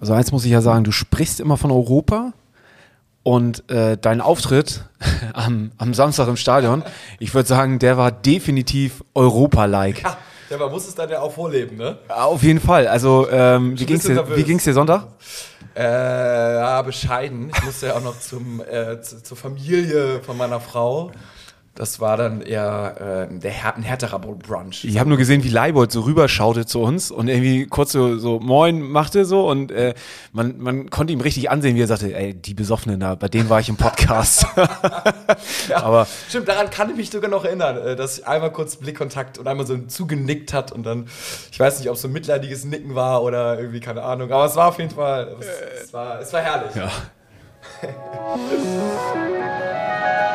Also eins muss ich ja sagen, du sprichst immer von Europa und äh, dein Auftritt am, am Samstag im Stadion, ich würde sagen, der war definitiv Europa-like. Ja, ja, man muss es dann ja auch vorleben, ne? Auf jeden Fall. Also ähm, wie ging's dir, wie ging's dir Sonntag? Äh, ja, bescheiden. Ich musste ja auch noch zum, äh, zu, zur Familie von meiner Frau. Das war dann eher äh, der Her ein härterer Brunch. Ich habe nur gesehen, wie Leibold so rüberschaute zu uns und irgendwie kurz so, so Moin machte so und äh, man, man konnte ihm richtig ansehen, wie er sagte, ey, die Besoffenen da, bei denen war ich im Podcast. ja, Aber stimmt, daran kann ich mich sogar noch erinnern, äh, dass ich einmal kurz Blickkontakt und einmal so zugenickt hat und dann, ich weiß nicht, ob es so ein mitleidiges Nicken war oder irgendwie, keine Ahnung, aber es war auf jeden Fall, es, es war, es war herrlich. Ja.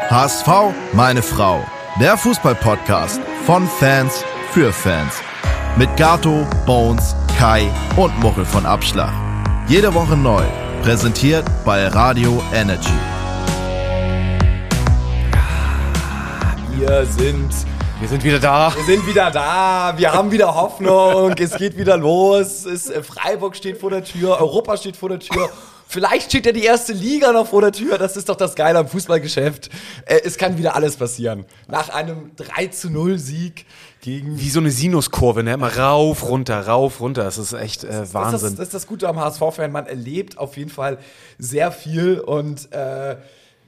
HSV, meine Frau. Der Fußballpodcast von Fans für Fans. Mit Gato, Bones, Kai und Muchel von Abschlag. Jede Woche neu. Präsentiert bei Radio Energy. Wir sind wir sind wieder da. Wir sind wieder da. Wir haben wieder Hoffnung. es geht wieder los. Es, äh, Freiburg steht vor der Tür. Europa steht vor der Tür. Vielleicht steht ja die erste Liga noch vor der Tür. Das ist doch das Geile am Fußballgeschäft. Äh, es kann wieder alles passieren. Nach einem 3 zu 0 Sieg gegen. Wie so eine Sinuskurve, ne? Immer rauf, runter, rauf, runter. Das ist echt äh, Wahnsinn. Das ist, das ist, das Gute am HSV-Fan. Man erlebt auf jeden Fall sehr viel und äh,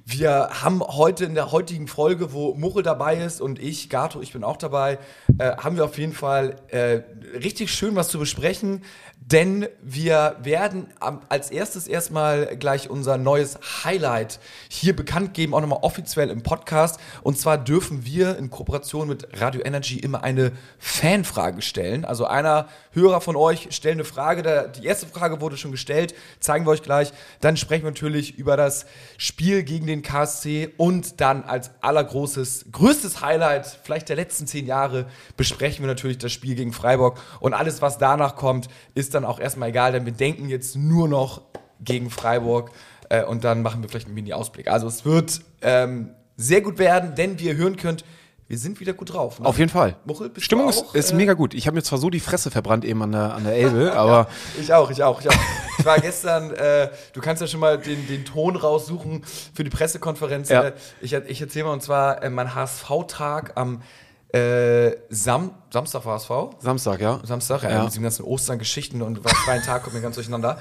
wir haben heute in der heutigen Folge, wo Muchel dabei ist und ich, Gato, ich bin auch dabei, äh, haben wir auf jeden Fall äh, richtig schön was zu besprechen. Denn wir werden als erstes erstmal gleich unser neues Highlight hier bekannt geben, auch nochmal offiziell im Podcast. Und zwar dürfen wir in Kooperation mit Radio Energy immer eine Fanfrage stellen. Also einer Hörer von euch stellt eine Frage. Die erste Frage wurde schon gestellt, zeigen wir euch gleich. Dann sprechen wir natürlich über das Spiel gegen den KSC und dann als allergroßes, größtes Highlight vielleicht der letzten zehn Jahre besprechen wir natürlich das Spiel gegen Freiburg. Und alles, was danach kommt, ist dann auch erstmal egal, denn wir denken jetzt nur noch gegen Freiburg äh, und dann machen wir vielleicht einen Mini-Ausblick. Also es wird ähm, sehr gut werden, denn wie ihr hören könnt, wir sind wieder gut drauf. Ne? Auf jeden Fall. Muchel, Stimmung auch, ist, ist äh, mega gut. Ich habe mir zwar so die Fresse verbrannt eben an der, an der Elbe, aber. ich auch, ich auch, ich auch. Ich war gestern, äh, du kannst ja schon mal den, den Ton raussuchen für die Pressekonferenz. Ja. Ich, ich erzähle mal, und zwar äh, mein HSV-Tag am äh, Sam Samstag war es V? Samstag, ja. Samstag, ja, ja. mit diesen ganzen Ostern-Geschichten und war freien Tag, kommt mir ganz durcheinander.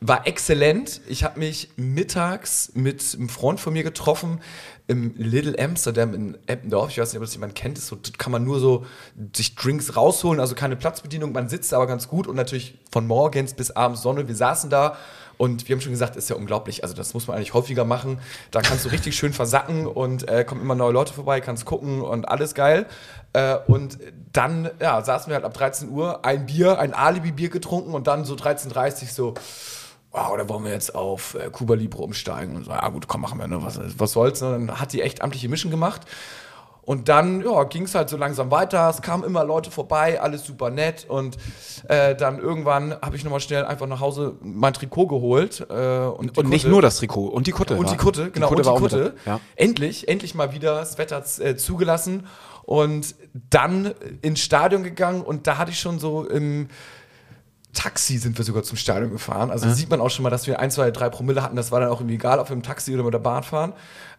War exzellent. Ich habe mich mittags mit einem Freund von mir getroffen im Little Amsterdam in Eppendorf. Ich weiß nicht, ob das jemand kennt. So, kann man nur so sich Drinks rausholen, also keine Platzbedienung. Man sitzt aber ganz gut und natürlich von morgens bis abends Sonne. Wir saßen da und wir haben schon gesagt, ist ja unglaublich. Also das muss man eigentlich häufiger machen. Da kannst du richtig schön versacken und äh, kommen immer neue Leute vorbei, kannst gucken und alles geil. Äh, und dann ja, saßen wir halt ab 13 Uhr, ein Bier, ein Alibi-Bier getrunken und dann so 13.30 Uhr so, wow, da wollen wir jetzt auf äh, Cuba Libre umsteigen. Und so, ja gut, komm, machen wir, ne? was, was soll's. Und dann hat die echt amtliche Mission gemacht. Und dann ja, ging es halt so langsam weiter. Es kamen immer Leute vorbei, alles super nett. Und äh, dann irgendwann habe ich nochmal schnell einfach nach Hause mein Trikot geholt. Äh, und, und nicht nur das Trikot, und die Kutte. Und die Kutte, genau, die Kutte und die Kutte. Ja. Endlich, endlich mal wieder das Wetter äh, zugelassen. Und dann ins Stadion gegangen und da hatte ich schon so im Taxi sind wir sogar zum Stadion gefahren. Also ja. sieht man auch schon mal, dass wir ein, zwei, drei Promille hatten. Das war dann auch irgendwie egal, ob wir im Taxi oder mit der Bahn fahren.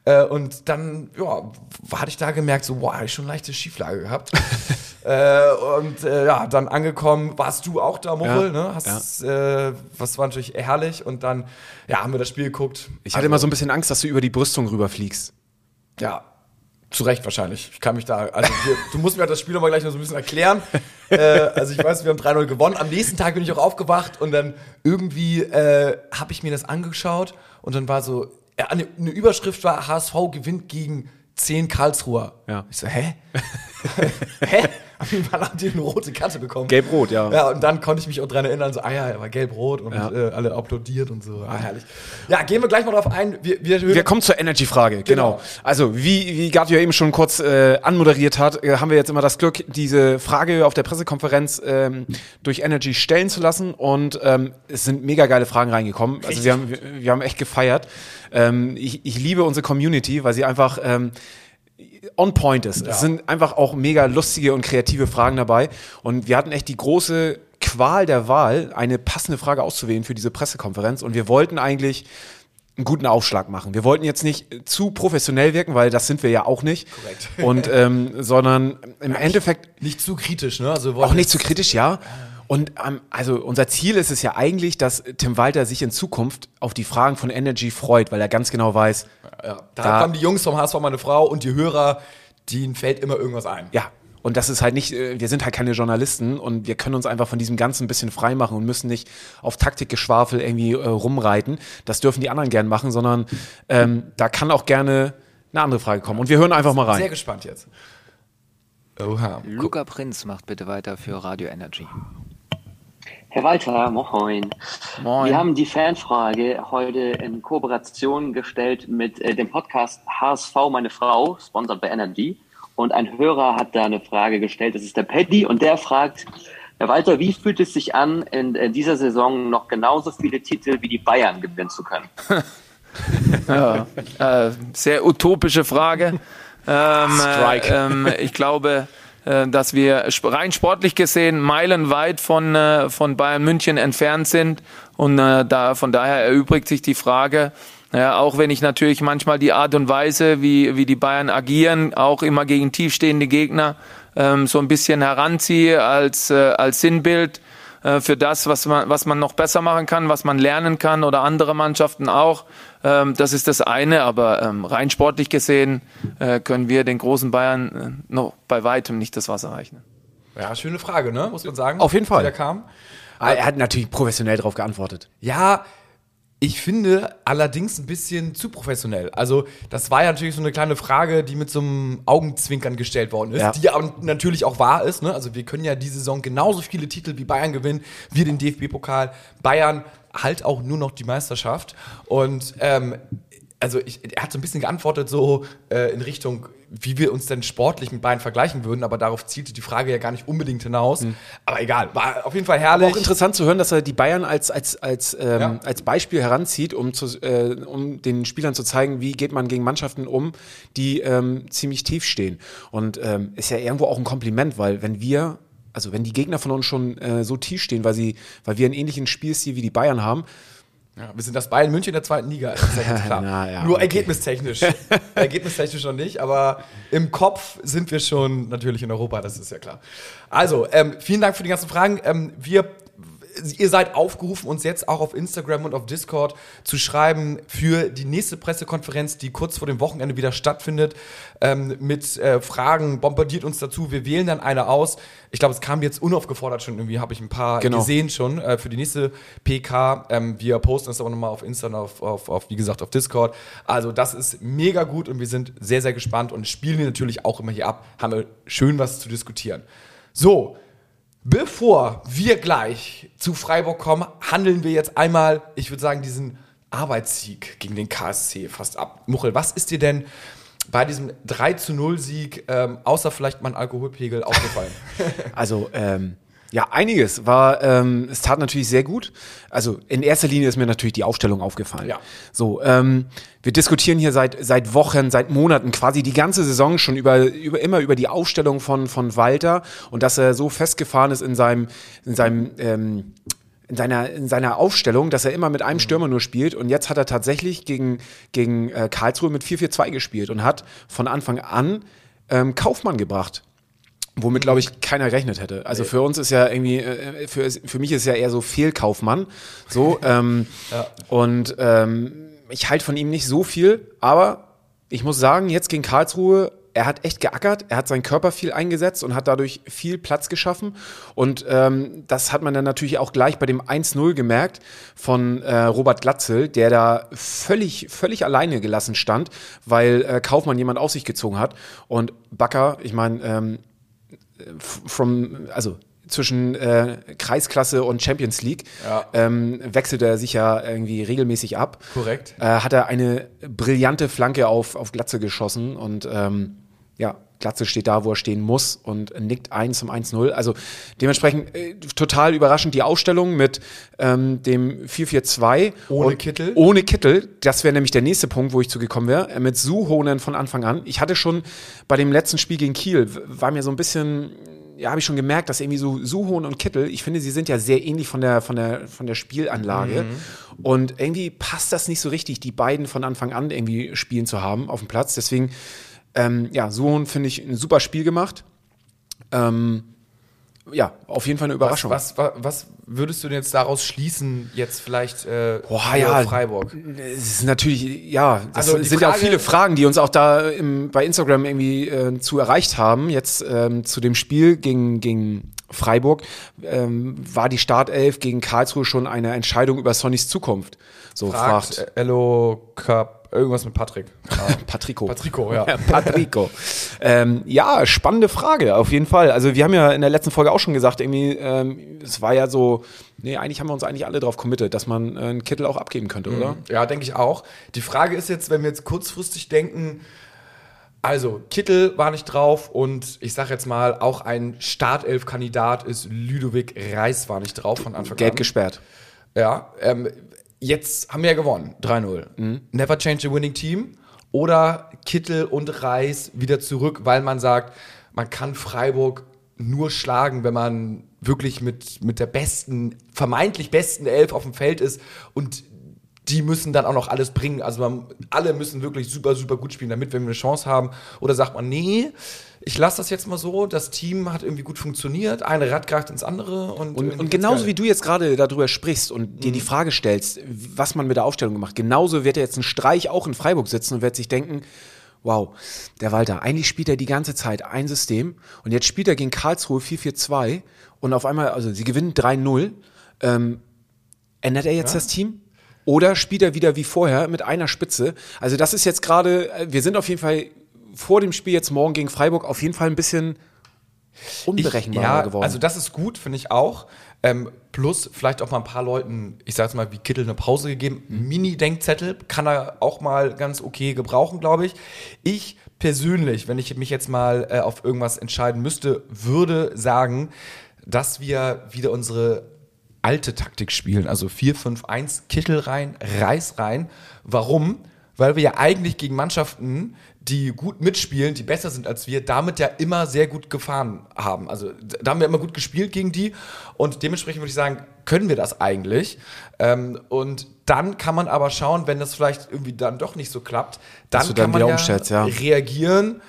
Äh, und dann, ja, hatte ich da gemerkt, so, boah, habe ich schon leichte Schieflage gehabt. äh, und äh, ja, dann angekommen, warst du auch da, Muffel, ja, ne? Hast, ja. Äh, was war natürlich herrlich. Und dann, ja, haben wir das Spiel geguckt. Ich hatte also, immer so ein bisschen Angst, dass du über die Brüstung rüberfliegst. Ja, zu Recht wahrscheinlich. Ich kann mich da, also wir, du musst mir das Spiel nochmal gleich noch so ein bisschen erklären. äh, also ich weiß, wir haben 3-0 gewonnen. Am nächsten Tag bin ich auch aufgewacht und dann irgendwie äh, habe ich mir das angeschaut und dann war so, ja, eine, eine Überschrift war, HSV gewinnt gegen 10 Karlsruher. Ja. Ich so, hä? hä? Wann haben die eine rote Karte bekommen? Gelb-Rot, ja. Ja, und dann konnte ich mich auch dran erinnern, so, ah ja, er war gelb-rot und ja. äh, alle applaudiert und so. Ah, herrlich. Ja, gehen wir gleich mal drauf ein. Wir, wir, wir kommen zur Energy-Frage, genau. genau. Also, wie, wie Gatio eben schon kurz äh, anmoderiert hat, äh, haben wir jetzt immer das Glück, diese Frage auf der Pressekonferenz ähm, durch Energy stellen zu lassen und ähm, es sind mega geile Fragen reingekommen. Richtig. Also, wir haben, wir, wir haben echt gefeiert. Ähm, ich, ich liebe unsere Community, weil sie einfach ähm, on point ist. Ja. Es sind einfach auch mega lustige und kreative Fragen dabei. Und wir hatten echt die große Qual der Wahl, eine passende Frage auszuwählen für diese Pressekonferenz. Und wir wollten eigentlich einen guten Aufschlag machen. Wir wollten jetzt nicht zu professionell wirken, weil das sind wir ja auch nicht. Korrekt. Und ähm, sondern im Endeffekt Nicht zu kritisch, ne? Also auch nicht zu kritisch, ja. Und ähm, also unser Ziel ist es ja eigentlich, dass Tim Walter sich in Zukunft auf die Fragen von Energy freut, weil er ganz genau weiß, Ja, da, Da- kommen die Jungs vom HSV, meine Frau und die Hörer, denen fällt immer irgendwas ein. ja. Und das ist halt nicht, äh, wir sind halt keine Journalisten und wir können uns einfach von diesem Ganzen ein bisschen frei machen und müssen nicht auf Taktikgeschwafel irgendwie äh, rumreiten. Das dürfen die anderen gern machen, sondern ähm, da kann auch gerne eine andere Frage kommen. Und wir hören einfach mal Sehr rein. gespannt jetzt. Oha. Luca Prinz macht bitte weiter für Radio Energy. Herr Walter, moin. Moin. Wir haben die Fanfrage heute in Kooperation gestellt mit äh, dem Podcast HSV Meine Frau, sponsert bei Energy. Und ein Hörer hat da eine Frage gestellt, das ist der Paddy, und der fragt, Herr Walter, wie fühlt es sich an, in äh, dieser Saison noch genauso viele Titel wie die Bayern gewinnen zu können? Ja, äh, sehr utopische Frage. Ähm, Strike. Äh, ähm, ich glaube, dass wir rein sportlich gesehen meilenweit von, äh, von Bayern München entfernt sind. Und äh, da, von daher erübrigt sich die Frage, ja, auch wenn ich natürlich manchmal die Art und Weise, wie, wie die Bayern agieren, auch immer gegen tiefstehende Gegner, ähm, so ein bisschen heranziehe als, äh, als Sinnbild äh, für das, was man, was man noch besser machen kann, was man lernen kann oder andere Mannschaften auch. Ähm, das ist das eine, aber ähm, rein sportlich gesehen äh, können wir den großen Bayern äh, noch bei weitem nicht das Wasser reichen. Ja, schöne Frage, ne? Muss man sagen. Auf jeden Fall. Da kam. Ah, Er hat natürlich professionell darauf geantwortet. Ja, ich finde allerdings ein bisschen zu professionell. Also, das war ja natürlich so eine kleine Frage, die mit so einem Augenzwinkern gestellt worden ist, Ja. die aber natürlich auch wahr ist. Ne? Also, wir können ja diese Saison genauso viele Titel wie Bayern gewinnen, wir den DFB-Pokal. Bayern halt auch nur noch die Meisterschaft. Und ähm, also ich, er hat so ein bisschen geantwortet, so äh, in Richtung, wie wir uns denn sportlich mit Bayern vergleichen würden, aber darauf zielte die Frage ja gar nicht unbedingt hinaus. Aber egal, war auf jeden Fall herrlich. Aber auch interessant zu hören, dass er die Bayern als, als, als, ähm, Ja. als Beispiel heranzieht, um, zu, äh, um den Spielern zu zeigen, wie geht man gegen Mannschaften um, die ähm, ziemlich tief stehen. Und ähm, ist ja irgendwo auch ein Kompliment, weil wenn wir, also wenn die Gegner von uns schon äh, so tief stehen, weil, sie, weil wir einen ähnlichen Spielstil wie die Bayern haben, Ja, wir sind das Bayern München der zweiten Liga, das ist ja ganz klar. Na ja, Nur okay. ergebnistechnisch. ergebnistechnisch noch nicht, aber im Kopf sind wir schon natürlich in Europa, das ist ja klar. Also, ähm, vielen Dank für die ganzen Fragen. Ähm, wir Ihr seid aufgerufen, uns jetzt auch auf Instagram und auf Discord zu schreiben für die nächste Pressekonferenz, die kurz vor dem Wochenende wieder stattfindet, ähm, mit äh, Fragen. Bombardiert uns dazu. Wir wählen dann eine aus. Ich glaube, es kam jetzt unaufgefordert schon irgendwie, habe ich ein paar Genau. gesehen schon äh, für die nächste PK. Ähm, wir posten das aber nochmal auf Insta und auf, auf, auf, wie gesagt, auf Discord. Also das ist mega gut und wir sind sehr, sehr gespannt und spielen natürlich auch immer hier ab. Haben wir schön was zu diskutieren. So, bevor wir gleich zu Freiburg kommen, handeln wir jetzt einmal, ich würde sagen, diesen Arbeitssieg gegen den KSC fast ab. Muchel, was ist dir denn bei diesem 3 zu 0 Sieg, ähm, außer vielleicht mein Alkoholpegel, aufgefallen? Also, ähm, ja, einiges war, ähm, es tat natürlich sehr gut. Also in erster Linie ist mir natürlich die Aufstellung aufgefallen. Ja. So, ähm, wir diskutieren hier seit, seit Wochen, seit Monaten, quasi die ganze Saison schon über, über immer über die Aufstellung von, von Walter und dass er so festgefahren ist in seinem, in seinem, ähm, in seiner, in seiner Aufstellung, dass er immer mit einem Stürmer nur spielt. Und jetzt hat er tatsächlich gegen, gegen äh, Karlsruhe mit 4-4-2 gespielt und hat von Anfang an ähm, Kaufmann gebracht. Womit, glaube ich, keiner gerechnet hätte. Also für uns ist ja irgendwie, äh, für, für mich ist ja eher so Fehlkaufmann. So, ähm, und ähm, ich halte von ihm nicht so viel, aber ich muss sagen, jetzt gegen Karlsruhe, er hat echt geackert, er hat seinen Körper viel eingesetzt und hat dadurch viel Platz geschaffen. Und ähm, das hat man dann natürlich auch gleich bei dem 1-0 gemerkt von äh, Robert Glatzel, der da völlig, völlig alleine gelassen stand, weil äh, Kaufmann jemand auf sich gezogen hat. Und Bakker, ich meine, ähm, from, also zwischen äh, Kreisklasse und Champions League Ja. ähm, wechselt er sich ja irgendwie regelmäßig ab. Korrekt. Äh, hat er eine brillante Flanke auf, auf Glatze geschossen und ähm, ja, Glatze steht da, wo er stehen muss und nickt ein zum 1-0. Also dementsprechend äh, total überraschend die Ausstellung mit ähm, dem 4-4-2. Ohne Kittel. Ohne Kittel. Das wäre nämlich der nächste Punkt, wo ich zugekommen wäre. Äh, Mit Suhonen von Anfang an. Ich hatte schon bei dem letzten Spiel gegen Kiel, war mir so ein bisschen ja, habe ich schon gemerkt, dass irgendwie so Suhon und Kittel, ich finde, sie sind ja sehr ähnlich von der, von der, von der Spielanlage. Mhm. Und irgendwie passt das nicht so richtig, die beiden von Anfang an irgendwie spielen zu haben auf dem Platz. Deswegen, ähm, ja, Suhon finde ich ein super Spiel gemacht. Ähm, ja, auf jeden Fall eine Überraschung. Was, was, was würdest du denn jetzt daraus schließen, jetzt vielleicht äh, Boah, ja. Freiburg? Es ist natürlich, ja, das Also sind ja auch viele Fragen, die uns auch da im, bei Instagram irgendwie äh, zu erreicht haben. Jetzt ähm, zu dem Spiel gegen, gegen Freiburg ähm, war die Startelf gegen Karlsruhe schon eine Entscheidung über Sonnys Zukunft. So fragt, Fragt Ello Cup, irgendwas mit Patrick. Patrico. Patrico, ja. Patrico. ähm, ja, spannende Frage, auf jeden Fall. Also wir haben ja in der letzten Folge auch schon gesagt, irgendwie, ähm, es war ja so, nee, eigentlich haben wir uns eigentlich alle drauf committed, dass man äh, einen Kittel auch abgeben könnte, oder? Ja, denke ich auch. Die Frage ist jetzt, wenn wir jetzt kurzfristig denken, also Kittel war nicht drauf und ich sage jetzt mal, auch ein Startelf-Kandidat ist Ludovic Reis war nicht drauf von Anfang Gelb an. gesperrt. Ja, ähm, jetzt haben wir ja gewonnen, 3-0. Mhm. Never change a winning team. Oder Kittel und Reis wieder zurück, weil man sagt, man kann Freiburg nur schlagen, wenn man wirklich mit, mit der besten, vermeintlich besten Elf auf dem Feld ist und die müssen dann auch noch alles bringen. Also man, alle müssen wirklich super, super gut spielen, damit wir eine Chance haben. Oder sagt man, nee, ich lasse das jetzt mal so, das Team hat irgendwie gut funktioniert, eine Rad greift ins andere und, Und, und genauso wie du jetzt gerade darüber sprichst und dir die Frage stellst, was man mit der Aufstellung gemacht, genauso wird er jetzt ein Streich auch in Freiburg sitzen und wird sich denken, wow, der Walter, eigentlich spielt er die ganze Zeit ein System und jetzt spielt er gegen Karlsruhe 4-4-2 und auf einmal, also sie gewinnen 3-0. Ähm, ändert er jetzt das Team? Oder spielt er wieder wie vorher mit einer Spitze? Also das ist jetzt gerade, äh, wir sind auf jeden Fall vor dem Spiel jetzt morgen gegen Freiburg auf jeden Fall ein bisschen unberechenbarer ja, geworden. Also das ist gut, finde ich auch. Ähm, plus vielleicht auch mal ein paar Leuten, ich sage jetzt mal wie Kittel, eine Pause gegeben. Mini-Denkzettel kann er auch mal ganz okay gebrauchen, glaube ich. Ich persönlich, wenn ich mich jetzt mal äh, auf irgendwas entscheiden müsste, würde sagen, dass wir wieder unsere alte Taktik spielen. Also 4-5-1, Kittel rein, Reis rein. Warum? Weil wir ja eigentlich gegen Mannschaften, die gut mitspielen, die besser sind als wir, damit ja immer sehr gut gefahren haben. Also da haben wir immer gut gespielt gegen die und dementsprechend würde ich sagen, können wir das eigentlich. Ähm, und dann kann man aber schauen, wenn das vielleicht irgendwie dann doch nicht so klappt, dann, dann kann man ja ja. reagieren.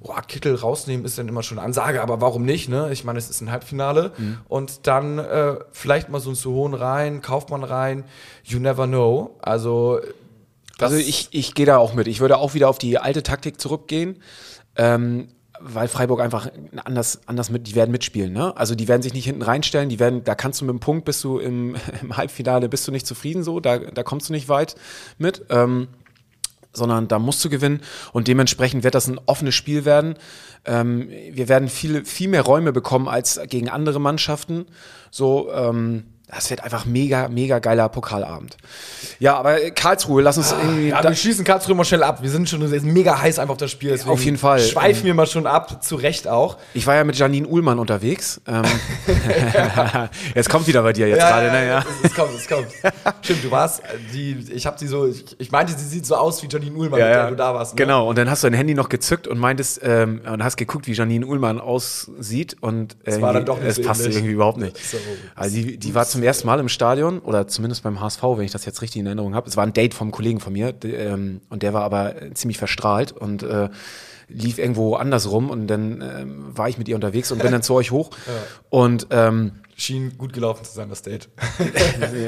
Boah, Kittel rausnehmen ist dann immer schon eine Ansage, aber warum nicht? Ne? Ich meine, es ist ein Halbfinale. Mhm. Und dann äh, vielleicht mal so ein Suhohn rein, Kaufmann rein. You never know. Also, Also ich, ich gehe da auch mit. Ich würde auch wieder auf die alte Taktik zurückgehen, ähm, weil Freiburg einfach anders, anders mit, die werden mitspielen. Ne? Also die werden sich nicht hinten reinstellen, die werden, da kannst du mit dem Punkt, bist du im, im Halbfinale, bist du nicht zufrieden so, da, da kommst du nicht weit mit. Ähm, sondern da musst du gewinnen und dementsprechend wird das ein offenes Spiel werden. Ähm, wir werden viel, viel mehr Räume bekommen als gegen andere Mannschaften. So, ähm, das wird einfach mega, mega geiler Pokalabend. Ja, aber Karlsruhe, lass uns irgendwie. ja, wir schließen Karlsruhe mal schnell ab. Wir sind schon mega heiß einfach auf das Spiel. auf jeden Fall. Schweifen wir mal schon ab, zu Recht auch. Ich war ja mit Janine Uhlmann unterwegs. Ähm, jetzt kommt wieder bei dir jetzt gerade, ne? Ja. Es, es kommt, es kommt. Stimmt, du warst, äh, die, ich habe sie so, ich, ich meinte, sie sieht so aus wie Janine Uhlmann, mit der du da warst. Ne? Genau, und dann hast du dein Handy noch gezückt und meintest, ähm, und hast geguckt, wie Janine Uhlmann aussieht und Es war dann doch nicht es so passte irgendwie überhaupt nicht. So. Also die, die war zum ersten Mal im Stadion oder zumindest beim HSV, wenn ich das jetzt richtig in Erinnerung habe. Es war ein Date vom Kollegen von mir ähm, und der war aber äh, ziemlich verstrahlt und äh, lief irgendwo anders rum und dann ähm, war ich mit ihr unterwegs und bin dann zu euch hoch und ähm, Schien gut gelaufen zu sein, das Date.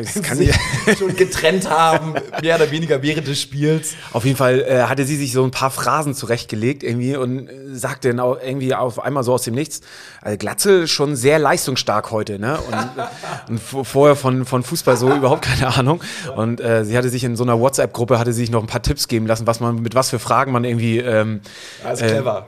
das kann sich ich, schon getrennt haben, mehr oder weniger während des Spiels. Auf jeden Fall äh, hatte sie sich so ein paar Phrasen zurechtgelegt irgendwie und äh, sagte dann auch irgendwie auf einmal so aus dem Nichts, also Glatze schon sehr leistungsstark heute, ne? Und, äh, und vorher von, von Fußball so überhaupt keine Ahnung. Und äh, sie hatte sich in so einer WhatsApp-Gruppe, hatte sich noch ein paar Tipps geben lassen, was man, mit was für Fragen man irgendwie ähm, Also clever.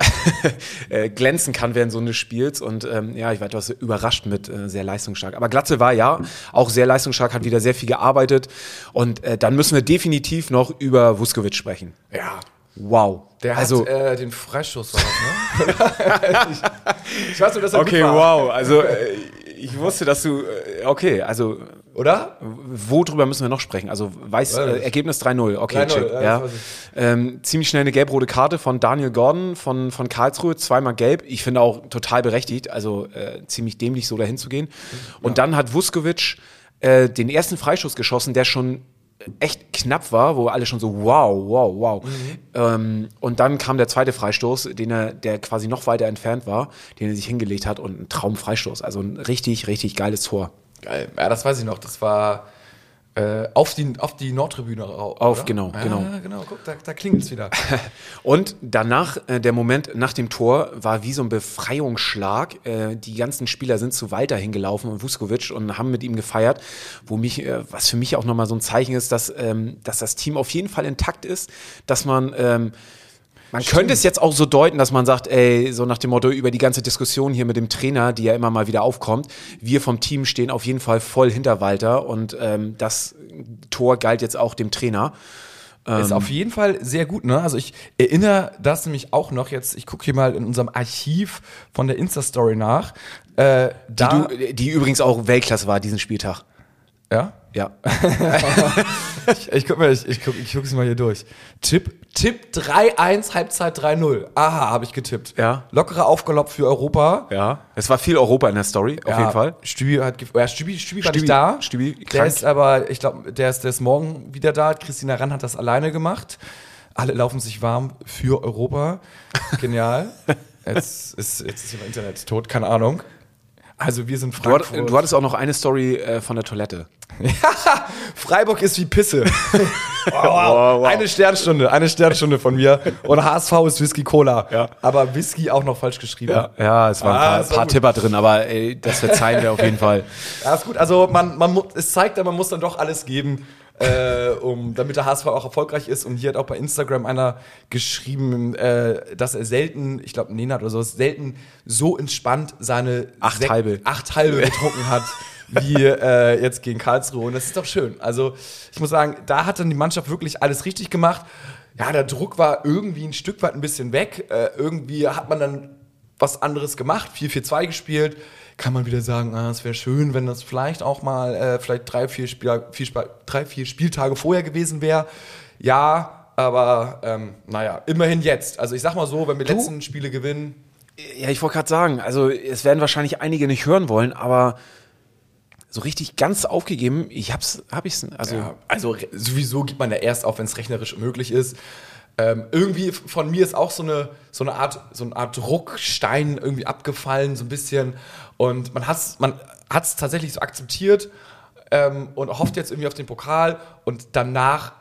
äh, glänzen kann während so eines Spiels. Und ähm, ja, ich war etwas überrascht mit äh, sehr leistungsstark. Aber Glatze war ja auch sehr leistungsstark, hat wieder sehr viel gearbeitet. Und äh, dann müssen wir definitiv noch über Vuskovic sprechen. Ja. Wow. Der also, hat äh, den Freischuss, das, ne? ich, ich weiß nur, dass er okay, wow. Also, äh, ich wusste, dass du, äh, okay, also Oder? Worüber müssen wir noch sprechen? Also weiß, Ja, äh, Ergebnis 3-0. Okay, 3-0, check. ja, Ja. Ähm, ziemlich schnell eine gelb-rote Karte von Daniel Gordon von, von Karlsruhe, zweimal gelb. Ich finde auch total berechtigt, also äh, ziemlich dämlich so dahin zu gehen. Und dann hat Vuskovic äh, den ersten Freischuss geschossen, der schon echt knapp war, wo alle schon so wow, wow, wow. Ähm, und dann kam der zweite Freistoß, den er, der quasi noch weiter entfernt war, den er sich hingelegt hat und ein Traumfreistoß. Also ein richtig, richtig geiles Tor. Geil. Ja, das weiß ich noch. Das war äh, auf, die, auf die Nordtribüne rauf. Auf, oder? genau, ja, genau. genau. Guck, da, da klingelt es wieder. Und danach, äh, der Moment nach dem Tor, war wie so ein Befreiungsschlag. Äh, die ganzen Spieler sind zu Walter hingelaufen und Vuskovic und haben mit ihm gefeiert, wo mich, äh, was für mich auch nochmal so ein Zeichen ist, dass, ähm, dass das Team auf jeden Fall intakt ist, dass man, ähm, man könnte es jetzt auch so deuten, dass man sagt, ey, so nach dem Motto über die ganze Diskussion hier mit dem Trainer, die ja immer mal wieder aufkommt, wir vom Team stehen auf jeden Fall voll hinter Walter und ähm, das Tor galt jetzt auch dem Trainer. Ist auf jeden Fall sehr gut, ne? Also ich erinnere das nämlich auch noch jetzt, ich gucke hier mal in unserem Archiv von der Insta-Story nach. Äh, da, Die, du, die übrigens auch Weltklasse war diesen Spieltag. ja? Ja. Ich, ich guck mal, ich, ich guck, ich guck sie mal hier durch. Tipp, Tipp 3-1, Halbzeit 3-0. Aha, habe ich getippt. Ja. Lockerer Aufgalopp für Europa. Ja. Es war viel Europa in der Story, auf Ja, jeden Fall. Stübi hat ja, Stübi, Stübi war Stübi- nicht da. Stübi, der krank. ist aber, ich glaube, der ist, der ist morgen wieder da. Christina Rann hat das alleine gemacht. Alle laufen sich warm für Europa. Genial. jetzt, ist, jetzt ist mein Internet tot, keine Ahnung. Also wir sind Du, Frankfurt. du hattest auch noch eine Story äh, von der Toilette. Freiburg ist wie Pisse. wow, Eine Sternstunde, eine Sternstunde von mir. Und HSV ist Whisky Cola. Ja. Aber Whisky auch noch falsch geschrieben. ja, es waren Ah, ein paar, war paar. Tipper drin, aber ey, das verzeihen wir auf jeden Fall. Ja, ist gut. Also man, man, es zeigt ja, man muss dann doch alles geben, äh, um, damit der HSV auch erfolgreich ist. Und hier hat auch bei Instagram einer geschrieben, äh, dass er selten, ich glaube Nenad oder so, selten so entspannt seine Acht halbe. acht halbe getrunken hat. Wie äh, jetzt gegen Karlsruhe. Und das ist doch schön. Also, ich muss sagen, da hat dann die Mannschaft wirklich alles richtig gemacht. Ja, der Druck war irgendwie ein Stück weit ein bisschen weg. Äh, irgendwie hat man dann was anderes gemacht, 4-4-2 gespielt. Kann man wieder sagen, ah, es wäre schön, wenn das vielleicht auch mal äh, vielleicht drei vier, Spiel, vier, drei, vier Spieltage vorher gewesen wäre. Ja, aber ähm, naja, immerhin jetzt. Also ich sag mal so, wenn wir die letzten Spiele gewinnen, Ja, ich wollte gerade sagen, also es werden wahrscheinlich einige nicht hören wollen, aber so richtig ganz aufgegeben, ich hab's, hab ich's, also Ja, also sowieso gibt man ja erst auf, wenn es rechnerisch möglich ist. Ähm, irgendwie von mir ist auch so eine, so eine Art, so eine Art Druckstein irgendwie abgefallen, so ein bisschen. Und man hat es man hat's tatsächlich so akzeptiert ähm, und hofft jetzt irgendwie auf den Pokal. Und danach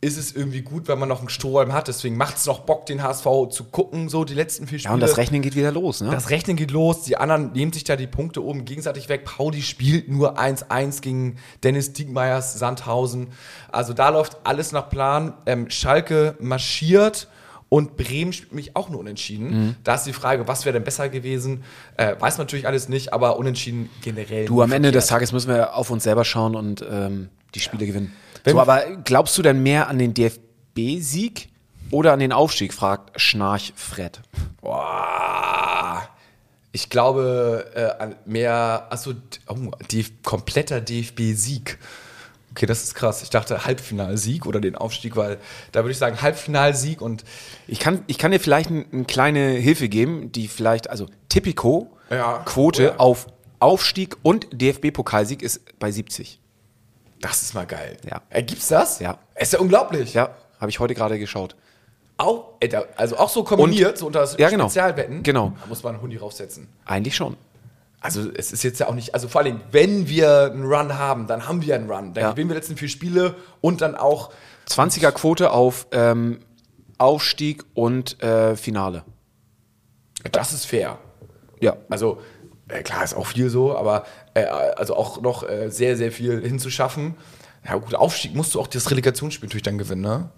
ist es irgendwie gut, wenn man noch einen Strohhalm hat. Deswegen macht es noch Bock, den HSV zu gucken, so die letzten vier Spiele. ja, und das Rechnen geht wieder los, ne? Das Rechnen geht los, die anderen nehmen sich da die Punkte oben gegenseitig weg. Pauli spielt nur 1-1 gegen Dennis Diekmeyers Sandhausen. Also da läuft alles nach Plan. Ähm, Schalke marschiert und Bremen spielt mich auch nur unentschieden. Mhm. Da ist die Frage, was wäre denn besser gewesen? Äh, weiß man natürlich alles nicht, aber unentschieden generell. Du, am Ende des verkehrt. Tages müssen wir auf uns selber schauen und ähm, die Spiele gewinnen. Wenn- so, aber glaubst du denn mehr an den DFB-Sieg oder an den Aufstieg, fragt Schnarch Fred. Boah. Ich glaube, äh, mehr, achso, oh, die, kompletter DFB-Sieg. Okay, das ist krass. Ich dachte Halbfinalsieg oder den Aufstieg, weil da würde ich sagen Halbfinalsieg und Ich kann, ich kann dir vielleicht ein- eine kleine Hilfe geben, die vielleicht, also Tipico, Ja. Quote Oh ja. auf Aufstieg und DFB-Pokalsieg ist bei 70. das ist mal geil. Ja. Äh, gibt's das? Ja. Ist ja unglaublich. Ja, habe ich heute gerade geschaut. Auch, äh, also auch so kombiniert, Und- so unter Ja, genau. Spezialwetten. Genau. Da muss man einen Hundi raufsetzen. Eigentlich schon. Also es ist jetzt ja auch nicht, also vor allem, wenn wir einen Run haben, dann haben wir einen Run. Dann Ja. gewinnen wir letzten vier Spiele und dann auch 20er Quote auf ähm, Aufstieg und äh, Finale. Das ist fair. Ja. Also, äh, klar, ist auch viel so, aber äh, also auch noch äh, sehr, sehr viel hinzuschaffen. Ja, gut, Aufstieg musst du auch das Relegationsspiel natürlich dann gewinnen, ne?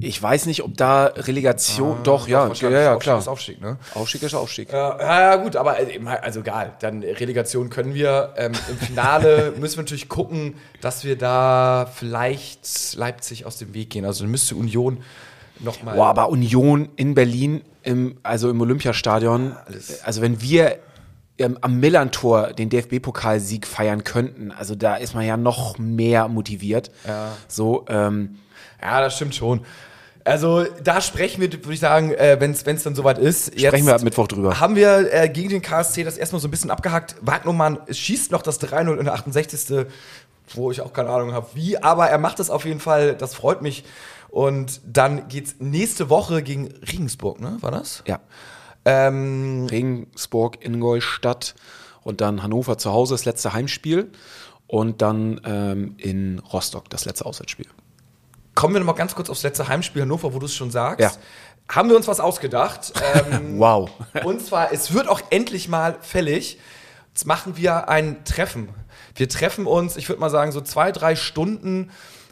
Ich weiß nicht, ob da Relegation. doch, ja, ja, wahrscheinlich. ja, Aufstieg klar. ist Aufstieg, ne? Aufstieg ist Aufstieg. Ja, ja, ja, gut, aber äh, eben, also egal. Dann Relegation können wir. Ähm, Im Finale müssen wir natürlich gucken, dass wir da vielleicht Leipzig aus dem Weg gehen. Also dann müsste Union nochmal. Boah, aber Union in Berlin, im, also im Olympiastadion, alles. also wenn wir ähm, am Millantor den DFB-Pokalsieg feiern könnten. Also da ist man ja noch mehr motiviert. Ja. So, ähm, Ja, das stimmt schon. Also da sprechen wir, würde ich sagen, äh, wenn es dann soweit ist. Sprechen wir ab Mittwoch drüber. Haben wir äh, gegen den KSC das erstmal so ein bisschen abgehackt. Wagnumann schießt noch das 3-0 in der 68. Wo ich auch keine Ahnung habe, wie. Aber er macht es auf jeden Fall. Das freut mich. Und dann geht's nächste Woche gegen Regensburg, ne? War das? ja. Ähm, Regensburg, Ingolstadt und dann Hannover zu Hause das letzte Heimspiel und dann ähm, in Rostock das letzte Auswärtsspiel. kommen wir noch mal ganz kurz aufs letzte Heimspiel Hannover, wo du es schon sagst. Ja. Haben wir uns was ausgedacht. Ähm, Wow. Und zwar, es wird auch endlich mal fällig. Jetzt machen wir ein Treffen. Wir treffen uns, ich würde mal sagen, so zwei, drei Stunden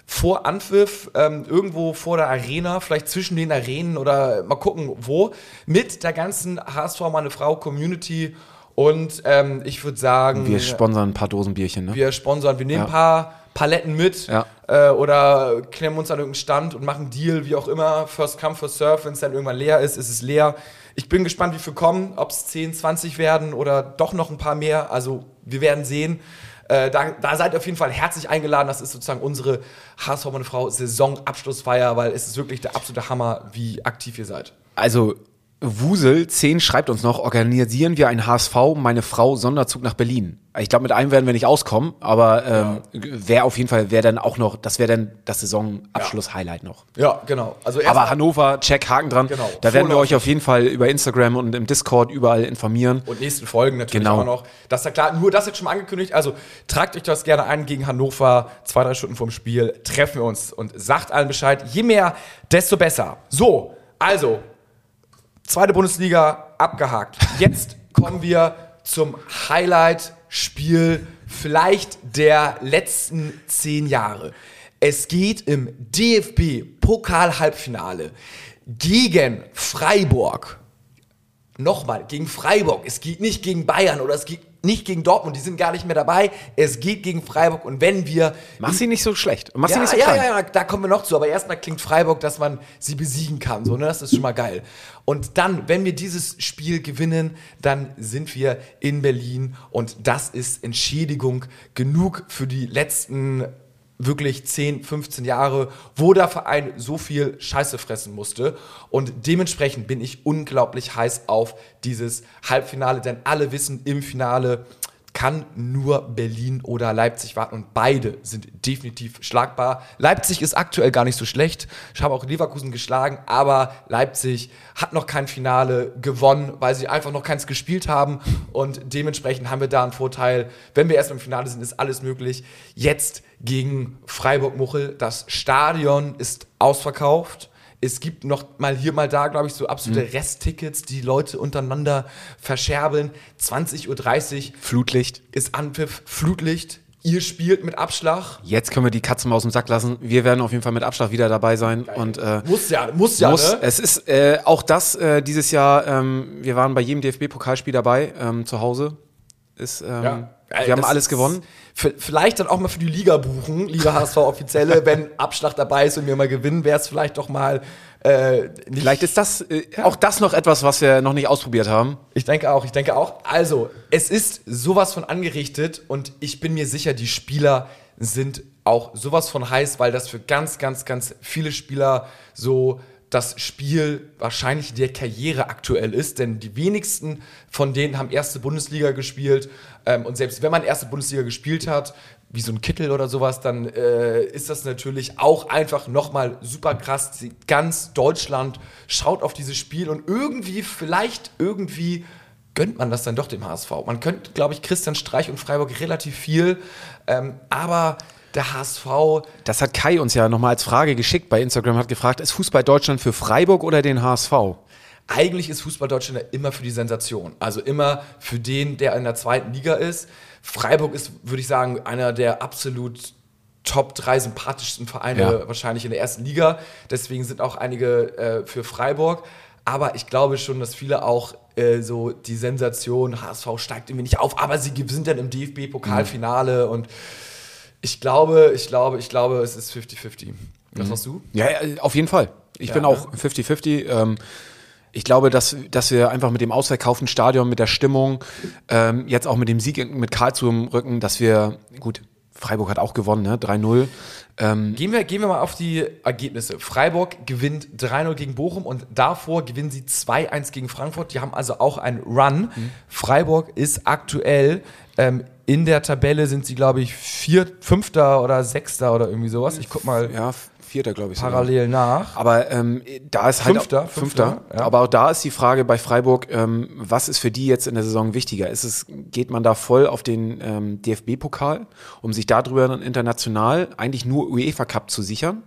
vor Anpfiff, ähm, irgendwo vor der Arena, vielleicht zwischen den Arenen oder mal gucken, wo, mit der ganzen HSV meine Frau Community. Und ähm, ich würde sagen, Wir sponsern ein paar Dosen Bierchen, ne? wir sponsern, wir nehmen Ja. ein paar Paletten mit Ja. äh, oder klemmen uns an irgendeinen Stand und machen einen Deal, wie auch immer. First come, first serve. Wenn es dann irgendwann leer ist, ist es leer. Ich bin gespannt, wie viele kommen, ob es 10, 20 werden oder doch noch ein paar mehr. Also wir werden sehen. Äh, da, da seid ihr auf jeden Fall herzlich eingeladen. Das ist sozusagen unsere HSV meine Frau Saisonabschlussfeier, weil es ist wirklich der absolute Hammer, wie aktiv ihr seid. Also Wusel 10 schreibt uns noch, organisieren wir ein HSV, meine Frau, Sonderzug nach Berlin. Ich glaube, mit einem werden wir nicht auskommen, aber ähm, wäre auf jeden Fall, wäre dann auch noch, das wäre dann das Saisonabschluss-Highlight noch. Ja, genau. Also Aber Hannover, check, Haken dran. Genau, Da werden wir euch auf jeden Fall über Instagram und im Discord überall informieren. Und nächsten Folgen natürlich Genau. auch noch. Das ist ja klar, nur das jetzt schon mal angekündigt. Also tragt euch das gerne ein gegen Hannover. Zwei, drei Stunden vorm Spiel treffen wir uns und sagt allen Bescheid. Je mehr, desto besser. So, also, zweite Bundesliga abgehakt. Jetzt kommen wir zum Highlight-Spiel vielleicht der letzten zehn Jahre. Es geht im DFB-Pokal-Halbfinale gegen Freiburg nochmal, gegen Freiburg. Es geht nicht gegen Bayern oder es geht nicht gegen Dortmund, die sind gar nicht mehr dabei. Es geht gegen Freiburg und wenn wir. Mach sie nicht so schlecht. Mach sie ja, nicht so ja, klein. ja, ja, da kommen wir noch zu. Aber erstmal klingt Freiburg, dass man sie besiegen kann. So, ne? Das ist schon mal geil. Und dann, wenn wir dieses Spiel gewinnen, dann sind wir in Berlin und das ist Entschädigung genug für die letzten wirklich 10, 15 Jahre, wo der Verein so viel Scheiße fressen musste. Und dementsprechend bin ich unglaublich heiß auf dieses Halbfinale, denn alle wissen, im Finale kann nur Berlin oder Leipzig warten und beide sind definitiv schlagbar. Leipzig ist aktuell gar nicht so schlecht. Ich habe auch Leverkusen geschlagen, aber Leipzig hat noch kein Finale gewonnen, weil sie einfach noch keins gespielt haben und dementsprechend haben wir da einen Vorteil. Wenn wir erst im Finale sind, ist alles möglich. Jetzt gegen Freiburg-Muchel. Das Stadion ist ausverkauft. Es gibt noch mal hier, mal da, glaube ich, so absolute Resttickets, die Leute untereinander verscherbeln. 20.30 Uhr Flutlicht. ist Anpfiff, Flutlicht. Ihr spielt mit Abschlag. Jetzt können wir die Katze mal aus dem Sack lassen. Wir werden auf jeden Fall mit Abschlag wieder dabei sein. Und äh, Muss ja, muss ja, muss. ne? Es ist äh, auch das äh, dieses Jahr, ähm, wir waren bei jedem DFB-Pokalspiel dabei, ähm, zu Hause. Ist, ähm, Ja. Wir haben Das alles gewonnen. Vielleicht dann auch mal für die Liga buchen, Liga HSV Offizielle, wenn Abschlag dabei ist und wir mal gewinnen, wäre es vielleicht doch mal äh, nicht Vielleicht ist das äh, auch das noch etwas, was wir noch nicht ausprobiert haben. Ich denke auch, ich denke auch. Also, es ist sowas von angerichtet und ich bin mir sicher, die Spieler sind auch sowas von heiß, weil das für ganz, ganz, ganz viele Spieler so das Spiel wahrscheinlich der Karriere aktuell ist, denn die wenigsten von denen haben erste Bundesliga gespielt ähm, und selbst wenn man erste Bundesliga gespielt hat, wie so ein Kittel oder sowas, dann äh, ist das natürlich auch einfach nochmal super krass. Ganz Deutschland schaut auf dieses Spiel und irgendwie, vielleicht irgendwie gönnt man das dann doch dem HSV. Man könnte, glaube ich, Christian Streich und Freiburg relativ viel, ähm, aber der HSV, Das hat Kai uns ja nochmal als Frage geschickt bei Instagram, hat gefragt, ist Fußball Deutschland für Freiburg oder den HSV? eigentlich ist Fußball Deutschland ja immer für die Sensation. Also immer für den, der in der zweiten Liga ist. Freiburg ist, würde ich sagen, einer der absolut Top drei sympathischsten Vereine Ja. wahrscheinlich in der ersten Liga. Deswegen sind auch einige äh, für Freiburg. Aber ich glaube schon, dass viele auch äh, so die Sensation, HSV steigt irgendwie nicht auf, aber sie sind dann im DFB-Pokalfinale und ich glaube, ich glaube, ich glaube, es ist 50-50. Was sagst du? Ja, ja, auf jeden Fall. Ich bin ne? auch 50-50. Ähm, Ich glaube, dass, dass wir einfach mit dem ausverkauften Stadion, mit der Stimmung, ähm, jetzt auch mit dem Sieg mit Karlsruhe im Rücken, dass wir, gut, Freiburg hat auch gewonnen, ne? 3-0. Ähm, gehen, wir, gehen wir mal auf die Ergebnisse. Freiburg gewinnt 3-0 gegen Bochum und davor gewinnen sie 2-1 gegen Frankfurt. Die haben also auch einen Run. Mhm. Freiburg ist aktuell ähm, in der Tabelle sind sie, glaube ich, vier, fünfter oder sechster oder irgendwie sowas. Ich guck mal. Ja, Vierter, glaube ich. Parallel sogar. nach. Aber ähm, da ist halt. Fünfter. Auch, fünfter. fünfter ja. Aber auch da ist die Frage bei Freiburg, ähm, was ist für die jetzt in der Saison wichtiger? Ist es, geht man da voll auf den ähm, DFB-Pokal, um sich darüber dann international eigentlich nur UEFA Cup zu sichern?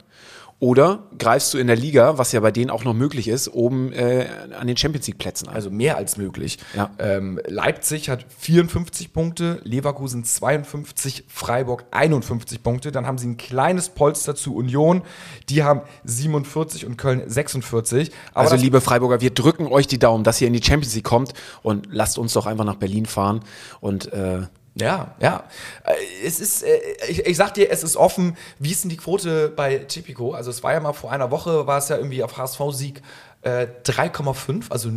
Oder greifst du in der Liga, was ja bei denen auch noch möglich ist, oben äh, an den Champions League Plätzen an? Also mehr als möglich. Ja. Ähm, Leipzig hat 54 Punkte, Leverkusen 52, Freiburg 51 Punkte. Dann haben sie ein kleines Polster zu Union. Die haben 47 und Köln 46. Aber also liebe Freiburger, wir drücken euch die Daumen, dass ihr in die Champions League kommt und lasst uns doch einfach nach Berlin fahren und äh, ja, ja. Äh, es ist, äh, ich, ich sag dir, es ist offen. Wie ist denn die Quote bei Tipico? Also es war ja mal vor einer Woche, war es ja irgendwie auf HSV-Sieg äh, 3,5, also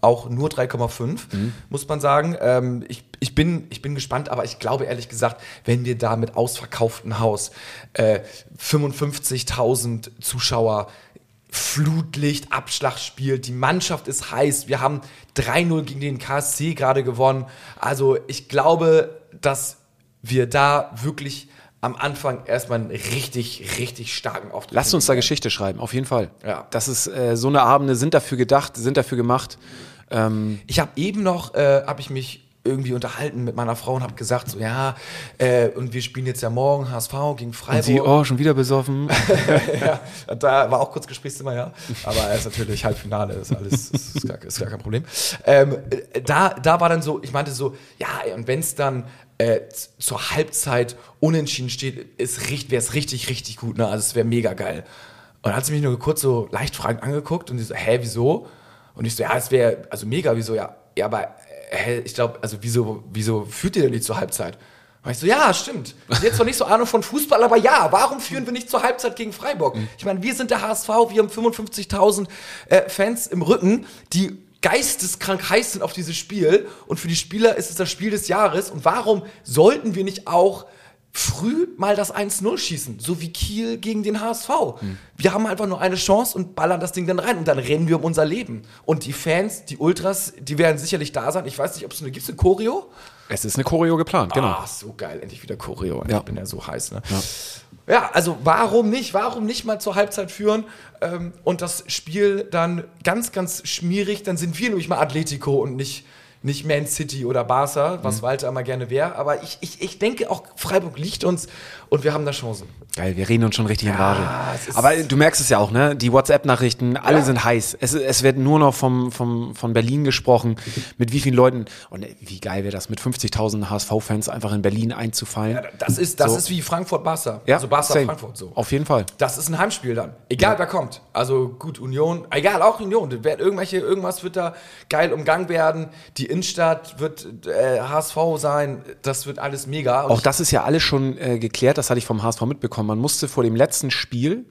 auch nur 3,5, mhm. muss man sagen. Ähm, ich, ich, bin, ich bin gespannt, aber ich glaube ehrlich gesagt, wenn wir da mit ausverkauftem Haus äh, 55.000 Zuschauer Flutlicht, Abschlagsspiel, die Mannschaft ist heiß. Wir haben 3-0 gegen den KSC gerade gewonnen. Also ich glaube, dass wir da wirklich am Anfang erstmal einen richtig, richtig starken Auftritt Lasst uns da Geschichte schreiben, auf jeden Fall. Ja. Das ist, äh, so eine Abende sind dafür gedacht, sind dafür gemacht. Ähm ich habe eben noch, äh, habe ich mich irgendwie unterhalten mit meiner Frau und habe gesagt, so ja, äh, und wir spielen jetzt ja morgen HSV gegen Freiburg. Und sie, oh, schon wieder besoffen. ja, da war auch kurz Gesprächszimmer, ja. Aber er ist natürlich Halbfinale, ist alles, ist, ist, gar, ist gar kein Problem. Ähm, da, da war dann so, ich meinte so, ja, und wenn es dann äh, zur Halbzeit unentschieden steht, wäre es richtig, richtig gut, ne? Also es wäre mega geil. Und dann hat sie mich nur kurz so leicht fragend angeguckt und sie so, hä, wieso? Und ich so, ja, es wäre, also mega, wieso, ja, ja, aber hä, ich glaube, also wieso, wieso führt ihr denn nicht zur Halbzeit? Und ich so, ja, stimmt. Ich habe zwar nicht so Ahnung von Fußball, aber ja, warum führen wir nicht zur Halbzeit gegen Freiburg? Ich meine, wir sind der HSV, wir haben 55.000 äh, Fans im Rücken, die geisteskrank heiß sind auf dieses Spiel und für die Spieler ist es das Spiel des Jahres und warum sollten wir nicht auch früh mal das 1-0 schießen, so wie Kiel gegen den HSV. Mhm. Wir haben einfach nur eine Chance und ballern das Ding dann rein und dann rennen wir um unser Leben. Und die Fans, die Ultras, die werden sicherlich da sein. Ich weiß nicht, ob es eine gibt, eine Choreo? Es ist eine Choreo geplant, genau. Ah, so geil, endlich wieder Choreo. Ja. Ich bin ja so heiß, ne? Ja. Ja, also warum nicht? Warum nicht mal zur Halbzeit führen ähm, und das Spiel dann ganz, ganz schmierig? Dann sind wir nämlich mal Atletico und nicht nicht Man City oder Barca, was mhm. Walter immer gerne wäre. Aber ich, ich, ich denke auch, Freiburg liegt uns und wir haben da Chancen. Geil, wir reden uns schon richtig ja, in Rage. Aber du merkst es ja auch, ne? Die WhatsApp-Nachrichten, alle ja. sind heiß. Es, es wird nur noch vom, vom, von Berlin gesprochen. Mit wie vielen Leuten. Und wie geil wäre das, mit 50.000 HSV-Fans einfach in Berlin einzufallen. Ja, das ist, das so. ist wie Frankfurt-Barca. Ja, also Barca-Frankfurt so. Auf jeden Fall. Das ist ein Heimspiel dann. Egal wer kommt. Also gut, Union, egal, auch Union. Irgendwelche, irgendwas wird da geil umgangen werden. Die Innenstadt wird äh, HSV sein. Das wird alles mega. Und auch das ist ja alles schon äh, geklärt. Das hatte ich vom HSV mitbekommen. Man musste vor dem letzten Spiel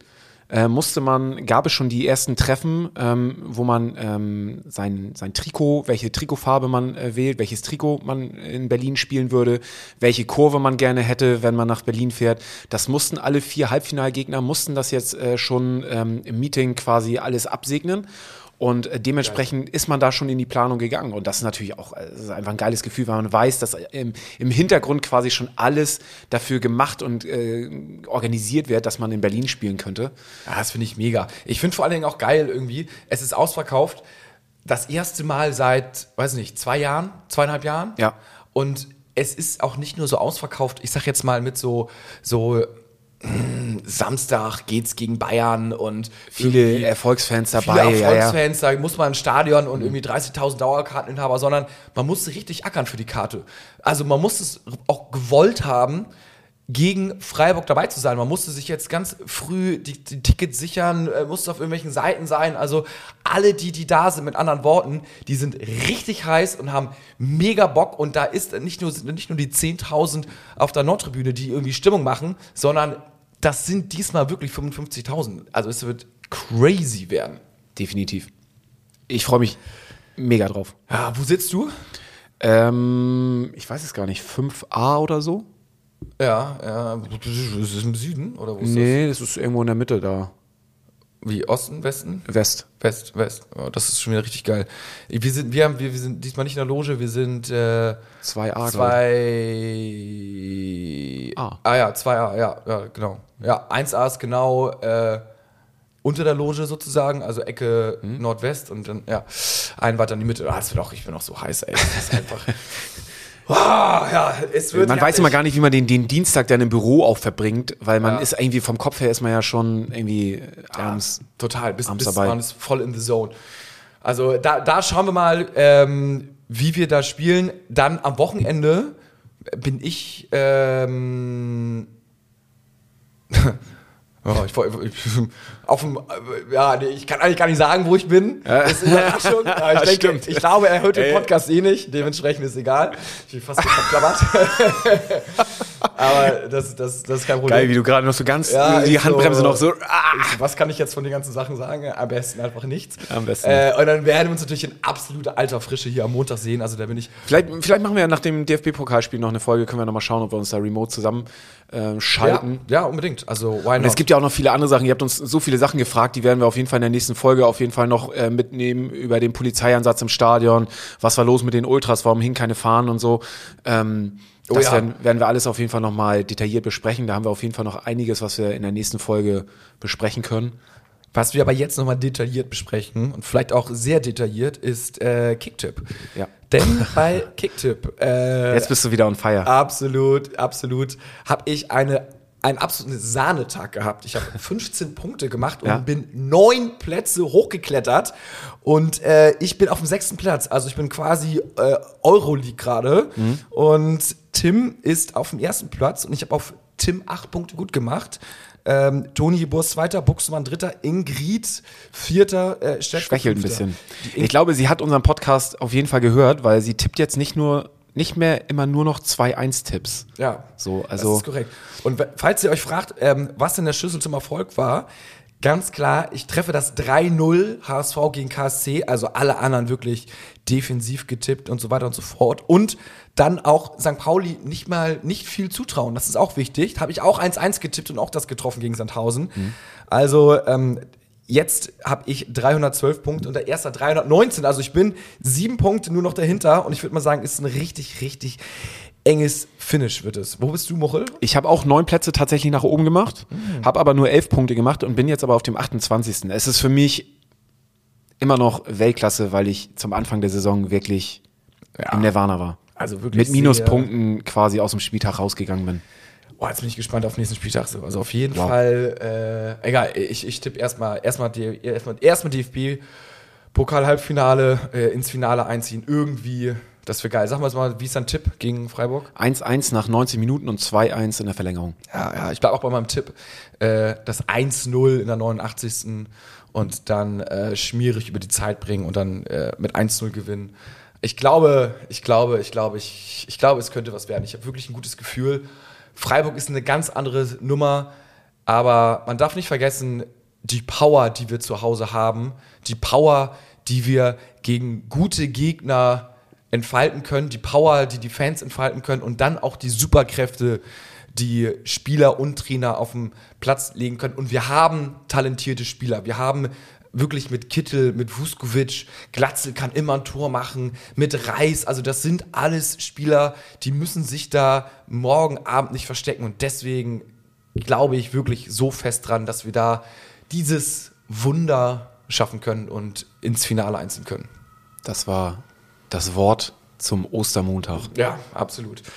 äh, musste man, gab es schon die ersten Treffen, ähm, wo man ähm, sein, sein Trikot, welche Trikotfarbe man äh, wählt, welches Trikot man in Berlin spielen würde, welche Kurve man gerne hätte, wenn man nach Berlin fährt. Das mussten alle vier Halbfinalgegner, mussten das jetzt äh, schon ähm, im Meeting quasi alles absegnen. Und äh, dementsprechend ist man da schon in die Planung gegangen. Und das ist natürlich auch äh, ist einfach ein geiles Gefühl, weil man weiß, dass im, im Hintergrund quasi schon alles dafür gemacht und äh, organisiert wird, dass man in Berlin spielen könnte. Ja, das finde ich mega. Ich finde vor allen Dingen auch geil irgendwie, es ist ausverkauft. Das erste Mal seit, weiß nicht, zwei Jahren, zweieinhalb Jahren. Ja. Und es ist auch nicht nur so ausverkauft, ich sag jetzt mal mit so, so Samstag geht's gegen Bayern und viele Erfolgsfans dabei. Viele Erfolgsfans, ja, ja. da muss man ein Stadion und irgendwie 30.000 Dauerkarteninhaber, sondern man musste richtig ackern für die Karte. Also man muss es auch gewollt haben, gegen Freiburg dabei zu sein. Man musste sich jetzt ganz früh die, die Tickets sichern, äh, musste auf irgendwelchen Seiten sein. Also alle, die, die da sind, mit anderen Worten, die sind richtig heiß und haben mega Bock. Und da ist nicht nur, nicht nur die 10.000 auf der Nordtribüne, die irgendwie Stimmung machen, sondern das sind diesmal wirklich 55.000. Also es wird crazy werden. Definitiv. Ich freue mich mega drauf. Ja, wo sitzt du? Ähm, ich weiß es gar nicht, 5a oder so? Ja, ja. Ist es im Süden oder wo ist Nee, das ist irgendwo in der Mitte da. das? Wie Osten, Westen? West. West, West. Oh, das ist schon wieder richtig geil. Wir sind, wir haben, wir, wir sind diesmal nicht in der Loge, wir sind äh, 2a. glaub ich. zwei. A. Ah ja, 2A, ja, ja, genau. Ja, 1A ist genau äh, unter der Loge sozusagen, also Ecke Mhm. Nordwest und dann, ja, ein weiter in die Mitte. Ah, das wird auch, ich bin auch so heiß, ey. Das ist einfach. Ah, ja, es wird Man weiß immer gar nicht, wie man den, den Dienstag dann im Büro auch verbringt, weil man Ja. ist irgendwie vom Kopf her ist man ja schon irgendwie abends. Total, bis, abends bis dabei. man ist voll in the zone. Also da, da schauen wir mal, ähm, wie wir da spielen. Dann am Wochenende bin ich. Ähm, oh, ich, ich, auf dem, ja, nee, ich kann eigentlich gar nicht sagen, wo ich bin. Das ist Überraschung. Aber ich, denke, Stimmt. ich glaube, er hört den Ey. Podcast eh nicht. Dementsprechend ist egal. Ich bin fast verklammert. Aber das, das, das ist kein Problem. Geil, wie du gerade noch so ganz Ja, die Handbremse so- noch so. Ah! Was kann ich jetzt von den ganzen Sachen sagen? Am besten einfach nichts. Am besten Äh, und dann werden wir uns natürlich in absoluter alter Frische hier am Montag sehen. Also da bin ich. Vielleicht, vielleicht machen wir ja nach dem DFB-Pokalspiel noch eine Folge, können wir nochmal schauen, ob wir uns da remote zusammen äh, schalten. Ja, ja, unbedingt. Also why Und not? es gibt ja auch noch viele andere Sachen. Ihr habt uns so viele Sachen gefragt, die werden wir auf jeden Fall in der nächsten Folge auf jeden Fall noch äh, mitnehmen über den Polizeieinsatz im Stadion. Was war los mit den Ultras? Warum hingen keine Fahnen und so? Ähm, Oh das ja. werden, werden wir alles auf jeden Fall nochmal detailliert besprechen. Da haben wir auf jeden Fall noch einiges, was wir in der nächsten Folge besprechen können. Was wir aber jetzt nochmal detailliert besprechen und vielleicht auch sehr detailliert ist äh, Kicktipp. Ja. Denn bei Kicktipp äh, Jetzt bist du wieder on fire. Absolut, absolut. Habe ich eine, einen absoluten Sahnetag gehabt. Ich habe 15 Punkte gemacht und Ja. bin neun Plätze hochgeklettert. Und äh, ich bin auf dem sechsten Platz. Also ich bin quasi äh, Euroleague gerade. Mhm. Und Tim ist auf dem ersten Platz und ich habe auf Tim acht Punkte gut gemacht. Ähm, Toni Geburs zweiter, Buxmann dritter, Ingrid vierter, äh, Schwächelt ein bisschen. Ich glaube, sie hat unseren Podcast auf jeden Fall gehört, weil sie tippt jetzt nicht nur, nicht mehr immer nur noch 2-1-Tipps. Ja, So, das also- ist korrekt. Und falls ihr euch fragt, ähm, was denn der Schlüssel zum Erfolg war, ganz klar, ich treffe das 3-0 HSV gegen KSC, also alle anderen wirklich defensiv getippt und so weiter und so fort. Und dann auch St. Pauli nicht mal nicht viel zutrauen, das ist auch wichtig. Habe ich auch 1-1 getippt und auch das getroffen gegen Sandhausen. Also ähm, Jetzt habe ich 312 Punkte und der erste hat 319. Also ich bin sieben Punkte nur noch dahinter und ich würde mal sagen, ist ein richtig, richtig enges Finish wird es. Wo bist du, Mochel? Ich habe auch neun Plätze tatsächlich nach oben gemacht, habe aber nur elf Punkte gemacht und bin jetzt aber auf dem 28. Es ist für mich immer noch Weltklasse, weil ich zum Anfang der Saison wirklich im Nirvana war. Also wirklich Mit Minuspunkten quasi aus dem Spieltag rausgegangen bin. Oh, jetzt bin ich gespannt auf den nächsten Spieltag. So. Also auf jeden Wow. Fall, äh, egal, ich, ich tippe erstmal erstmal erstmal erstmal DFB Pokal Halbfinale äh, ins Finale einziehen. Irgendwie, das wäre geil. Sag mal, mal, wie ist dein Tipp gegen Freiburg? 1-1 nach 90 Minuten und 2-1 in der Verlängerung. Ja, ja, ich bleibe auch bei meinem Tipp. Äh, das 1-0 in der 89. und dann äh, schmierig über die Zeit bringen und dann äh, mit 1-0 gewinnen. Ich glaube, ich glaube, ich glaube, ich, ich glaube, es könnte was werden. Ich habe wirklich ein gutes Gefühl. Freiburg ist eine ganz andere Nummer, aber man darf nicht vergessen, die Power, die wir zu Hause haben, die Power, die wir gegen gute Gegner entfalten können, die Power, die die Fans entfalten können und dann auch die Superkräfte, die Spieler und Trainer auf den Platz legen können. Und wir haben talentierte Spieler. Wir haben wirklich mit Kittel, mit Vuskovic, Glatzel kann immer ein Tor machen, mit Reis. Also das sind alles Spieler, die müssen sich da morgen Abend nicht verstecken. Und deswegen glaube ich wirklich so fest dran, dass wir da dieses Wunder schaffen können und ins Finale einziehen können. Das war das Wort zum Ostermontag. Ja, absolut.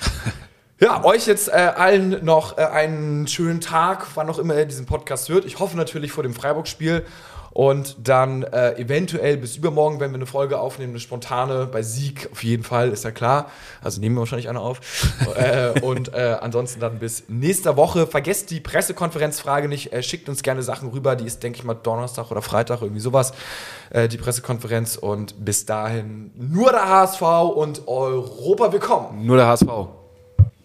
Ja, euch jetzt äh, allen noch äh, einen schönen Tag, wann auch immer ihr diesen Podcast hört. Ich hoffe natürlich vor dem Freiburg-Spiel. Und dann äh, eventuell bis übermorgen, wenn wir eine Folge aufnehmen, eine spontane, bei Sieg auf jeden Fall, ist ja klar. Also nehmen wir wahrscheinlich eine auf. äh, und äh, ansonsten dann bis nächste Woche. Vergesst die Pressekonferenzfrage nicht. Äh, schickt uns gerne Sachen rüber. Die ist, denke ich mal, Donnerstag oder Freitag, irgendwie sowas. Äh, die Pressekonferenz. Und bis dahin nur der HSV und Europa willkommen. Nur der HSV.